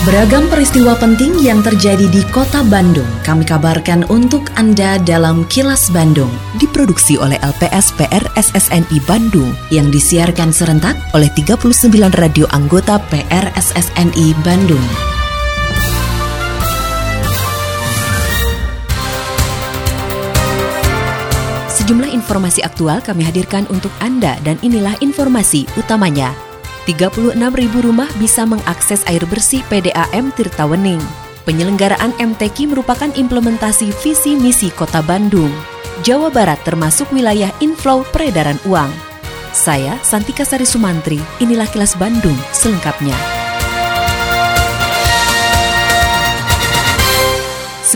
Beragam peristiwa penting yang terjadi di kota Bandung kami kabarkan untuk Anda dalam Kilas Bandung. Diproduksi oleh LPS PR SSNI Bandung yang disiarkan serentak oleh 39 radio anggota PR SSNI Bandung. Sejumlah informasi aktual kami hadirkan untuk Anda dan inilah informasi utamanya. 36 ribu rumah bisa mengakses air bersih PDAM Tirtawening. Penyelenggaraan MTQ merupakan implementasi visi misi Kota Bandung. Jawa Barat termasuk wilayah inflow peredaran uang. Saya Santika Sari Sumantri, inilah kilas Bandung selengkapnya.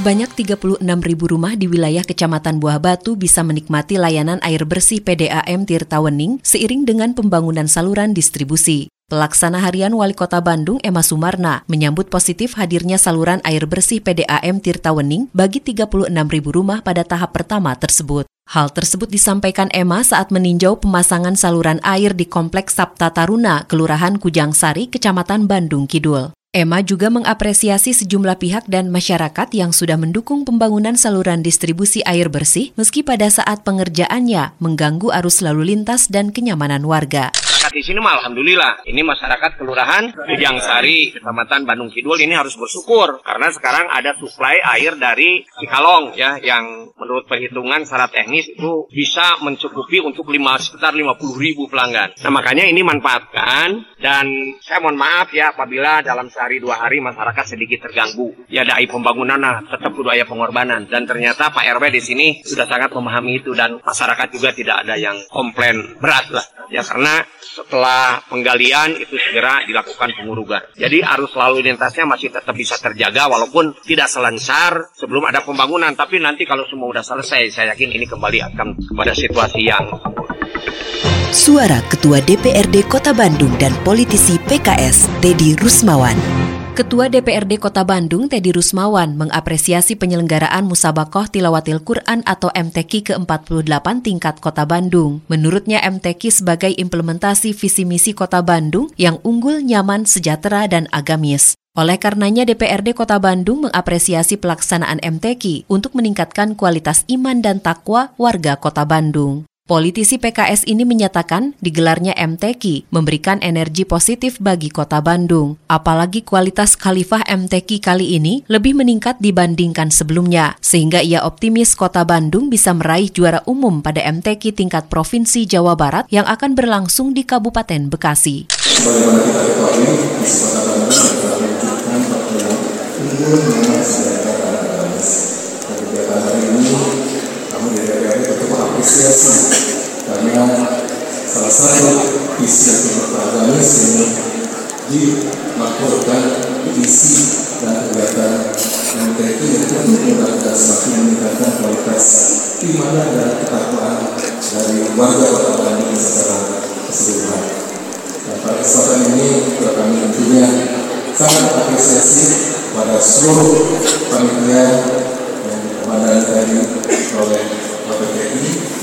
Sebanyak 36 ribu rumah di wilayah Kecamatan Buah Batu bisa menikmati layanan air bersih PDAM Tirtawening seiring dengan pembangunan saluran distribusi. Pelaksana Harian Wali Kota Bandung Emma Sumarna menyambut positif hadirnya saluran air bersih PDAM Tirtawening bagi 36 ribu rumah pada tahap pertama tersebut. Hal tersebut disampaikan Emma saat meninjau pemasangan saluran air di Kompleks Sabta Taruna, Kelurahan Kujang Sari, Kecamatan Bandung Kidul. Emma juga mengapresiasi sejumlah pihak dan masyarakat yang sudah mendukung pembangunan saluran distribusi air bersih meski pada saat pengerjaannya mengganggu arus lalu lintas dan kenyamanan warga di sini mah alhamdulillah. Ini masyarakat kelurahan Ujang Sari, Kecamatan Bandung Kidul ini harus bersyukur karena sekarang ada suplai air dari Cikalong ya yang menurut perhitungan secara teknis itu bisa mencukupi untuk lima, sekitar 50 ribu pelanggan. Nah makanya ini manfaatkan dan saya mohon maaf ya apabila dalam sehari dua hari masyarakat sedikit terganggu. Ya dai pembangunan nah tetap kudu pengorbanan dan ternyata Pak RW di sini sudah sangat memahami itu dan masyarakat juga tidak ada yang komplain berat lah ya karena setelah penggalian itu segera dilakukan pengurugan. Jadi arus lalu lintasnya masih tetap bisa terjaga walaupun tidak selancar sebelum ada pembangunan. Tapi nanti kalau semua sudah selesai, saya yakin ini kembali akan kepada situasi yang Suara Ketua DPRD Kota Bandung dan politisi PKS, Teddy Rusmawan. Ketua DPRD Kota Bandung, Teddy Rusmawan, mengapresiasi penyelenggaraan Musabakoh Tilawatil Quran atau MTQ ke-48 tingkat Kota Bandung. Menurutnya MTQ sebagai implementasi visi misi Kota Bandung yang unggul, nyaman, sejahtera, dan agamis. Oleh karenanya DPRD Kota Bandung mengapresiasi pelaksanaan MTQ untuk meningkatkan kualitas iman dan takwa warga Kota Bandung. Politisi PKS ini menyatakan digelarnya MTQ memberikan energi positif bagi kota Bandung. Apalagi kualitas khalifah MTQ kali ini lebih meningkat dibandingkan sebelumnya, sehingga ia optimis kota Bandung bisa meraih juara umum pada MTQ tingkat Provinsi Jawa Barat yang akan berlangsung di Kabupaten Bekasi. Sebagaimana kita ketahui, di kota Bandung telah menunjukkan unggul Kegiatan hari ini, kami dari Apresiasi karena salah satu visi atau agamis yang dilakukan visi dan kegiatan MTQ yaitu untuk mudah semakin meningkatkan kualitas keimanan dan ketakwaan dari warga kota Bandung secara keseluruhan. Nah, pada kesempatan ini kami tentunya sangat apresiasi pada seluruh panitia yang dikomandani tadi oleh Bapak TNI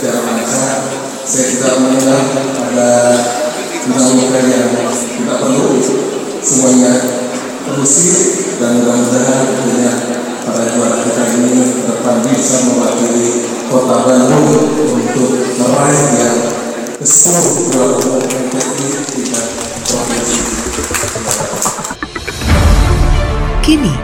secara lancar. Saya tidak mendengar ada undang-undang yang tidak perlu semuanya terusi dan mudah-mudahan tentunya para juara kita ini depan bisa mewakili kota Bandung untuk meraih yang ke-10 juara umum provinsi. Kini,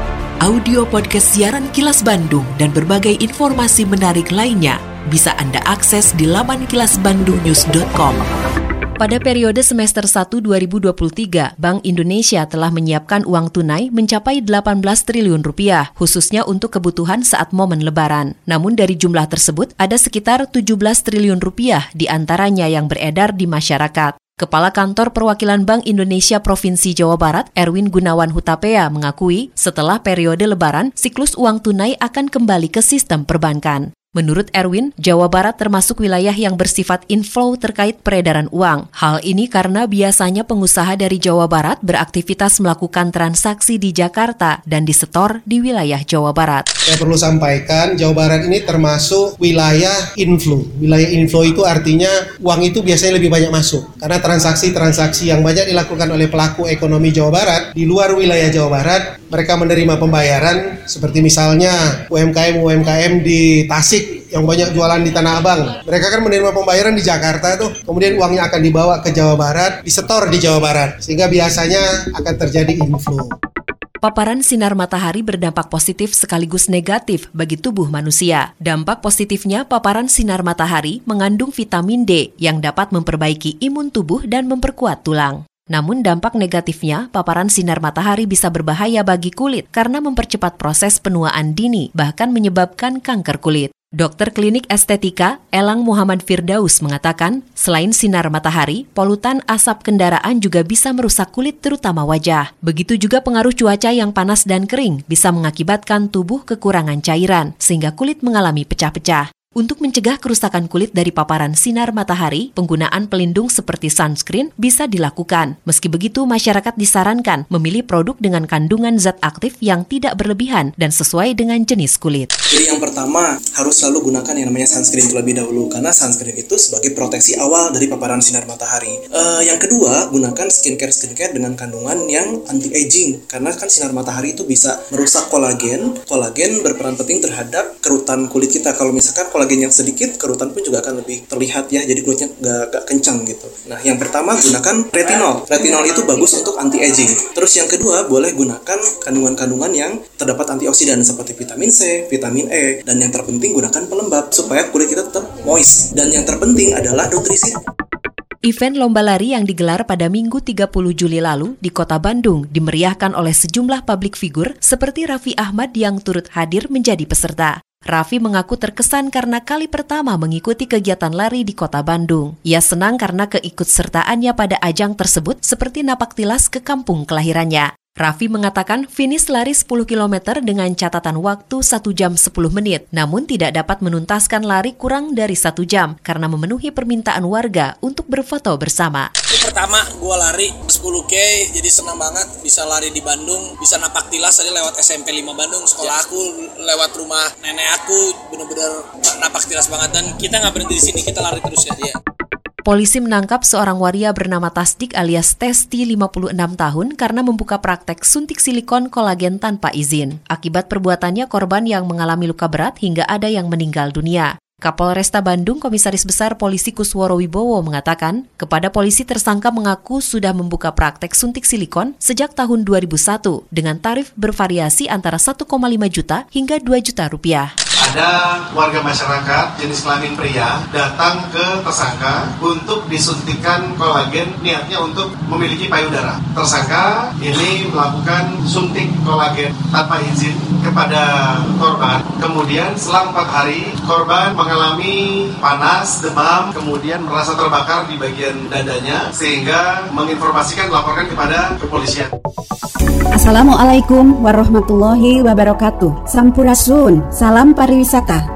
audio podcast siaran Kilas Bandung dan berbagai informasi menarik lainnya bisa Anda akses di laman kilasbandungnews.com. Pada periode semester 1 2023, Bank Indonesia telah menyiapkan uang tunai mencapai 18 triliun rupiah, khususnya untuk kebutuhan saat momen lebaran. Namun dari jumlah tersebut, ada sekitar 17 triliun rupiah di antaranya yang beredar di masyarakat. Kepala Kantor Perwakilan Bank Indonesia Provinsi Jawa Barat, Erwin Gunawan Hutapea, mengakui setelah periode lebaran, siklus uang tunai akan kembali ke sistem perbankan. Menurut Erwin, Jawa Barat termasuk wilayah yang bersifat inflow terkait peredaran uang. Hal ini karena biasanya pengusaha dari Jawa Barat beraktivitas melakukan transaksi di Jakarta dan disetor di wilayah Jawa Barat. Saya perlu sampaikan, Jawa Barat ini termasuk wilayah inflow. Wilayah inflow itu artinya uang itu biasanya lebih banyak masuk. Karena transaksi-transaksi yang banyak dilakukan oleh pelaku ekonomi Jawa Barat di luar wilayah Jawa Barat, mereka menerima pembayaran seperti misalnya UMKM-UMKM di Tasik yang banyak jualan di Tanah Abang. Mereka kan menerima pembayaran di Jakarta tuh, kemudian uangnya akan dibawa ke Jawa Barat, disetor di Jawa Barat, sehingga biasanya akan terjadi inflow. Paparan sinar matahari berdampak positif sekaligus negatif bagi tubuh manusia. Dampak positifnya, paparan sinar matahari mengandung vitamin D yang dapat memperbaiki imun tubuh dan memperkuat tulang. Namun dampak negatifnya, paparan sinar matahari bisa berbahaya bagi kulit karena mempercepat proses penuaan dini, bahkan menyebabkan kanker kulit. Dokter klinik estetika Elang Muhammad Firdaus mengatakan, selain sinar matahari, polutan asap kendaraan juga bisa merusak kulit terutama wajah. Begitu juga pengaruh cuaca yang panas dan kering bisa mengakibatkan tubuh kekurangan cairan, sehingga kulit mengalami pecah-pecah. Untuk mencegah kerusakan kulit dari paparan sinar matahari, penggunaan pelindung seperti sunscreen bisa dilakukan. Meski begitu, masyarakat disarankan memilih produk dengan kandungan zat aktif yang tidak berlebihan dan sesuai dengan jenis kulit. Jadi yang pertama, harus selalu gunakan yang namanya sunscreen terlebih dahulu, karena sunscreen itu sebagai proteksi awal dari paparan sinar matahari. Uh, yang kedua, gunakan skincare-skincare dengan kandungan yang anti-aging, karena kan sinar matahari itu bisa merusak kolagen. Kolagen berperan penting terhadap kerutan kulit kita. Kalau misalkan kolagen kolagen yang sedikit, kerutan pun juga akan lebih terlihat ya, jadi kulitnya nggak, nggak kencang gitu. Nah, yang pertama gunakan retinol. Retinol itu bagus untuk anti-aging. Terus yang kedua, boleh gunakan kandungan-kandungan yang terdapat antioksidan seperti vitamin C, vitamin E, dan yang terpenting gunakan pelembab supaya kulit kita tetap moist. Dan yang terpenting adalah nutrisi. Event lomba lari yang digelar pada Minggu 30 Juli lalu di Kota Bandung dimeriahkan oleh sejumlah publik figur seperti Raffi Ahmad yang turut hadir menjadi peserta. Raffi mengaku terkesan karena kali pertama mengikuti kegiatan lari di kota Bandung. Ia senang karena keikutsertaannya pada ajang tersebut seperti napak tilas ke kampung kelahirannya. Raffi mengatakan finish lari 10 km dengan catatan waktu 1 jam 10 menit, namun tidak dapat menuntaskan lari kurang dari 1 jam karena memenuhi permintaan warga untuk berfoto bersama. Ini pertama gue lari 10K, jadi senang banget bisa lari di Bandung, bisa napak tilas tadi lewat SMP 5 Bandung, sekolah aku lewat rumah nenek aku, bener-bener napak tilas banget dan kita nggak berhenti di sini, kita lari terus ya. Polisi menangkap seorang waria bernama Tasdik alias Testi 56 tahun karena membuka praktek suntik silikon kolagen tanpa izin. Akibat perbuatannya korban yang mengalami luka berat hingga ada yang meninggal dunia. Kapolresta Bandung Komisaris Besar Polisi Kusworo Wibowo mengatakan, kepada polisi tersangka mengaku sudah membuka praktek suntik silikon sejak tahun 2001 dengan tarif bervariasi antara 1,5 juta hingga 2 juta rupiah ada warga masyarakat jenis kelamin pria datang ke tersangka untuk disuntikan kolagen niatnya untuk memiliki payudara. Tersangka ini melakukan suntik kolagen tanpa izin kepada korban. Kemudian selang empat hari korban mengalami panas, demam, kemudian merasa terbakar di bagian dadanya sehingga menginformasikan melaporkan kepada kepolisian. Assalamualaikum warahmatullahi wabarakatuh. Sampurasun, salam pariwisata.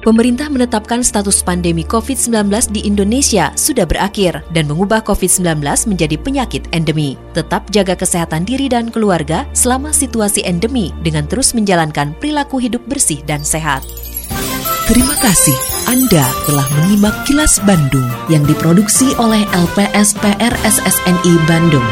Pemerintah menetapkan status pandemi COVID-19 di Indonesia sudah berakhir dan mengubah COVID-19 menjadi penyakit endemi. Tetap jaga kesehatan diri dan keluarga selama situasi endemi dengan terus menjalankan perilaku hidup bersih dan sehat. Terima kasih Anda telah menyimak kilas Bandung yang diproduksi oleh LPSPR SSNI Bandung.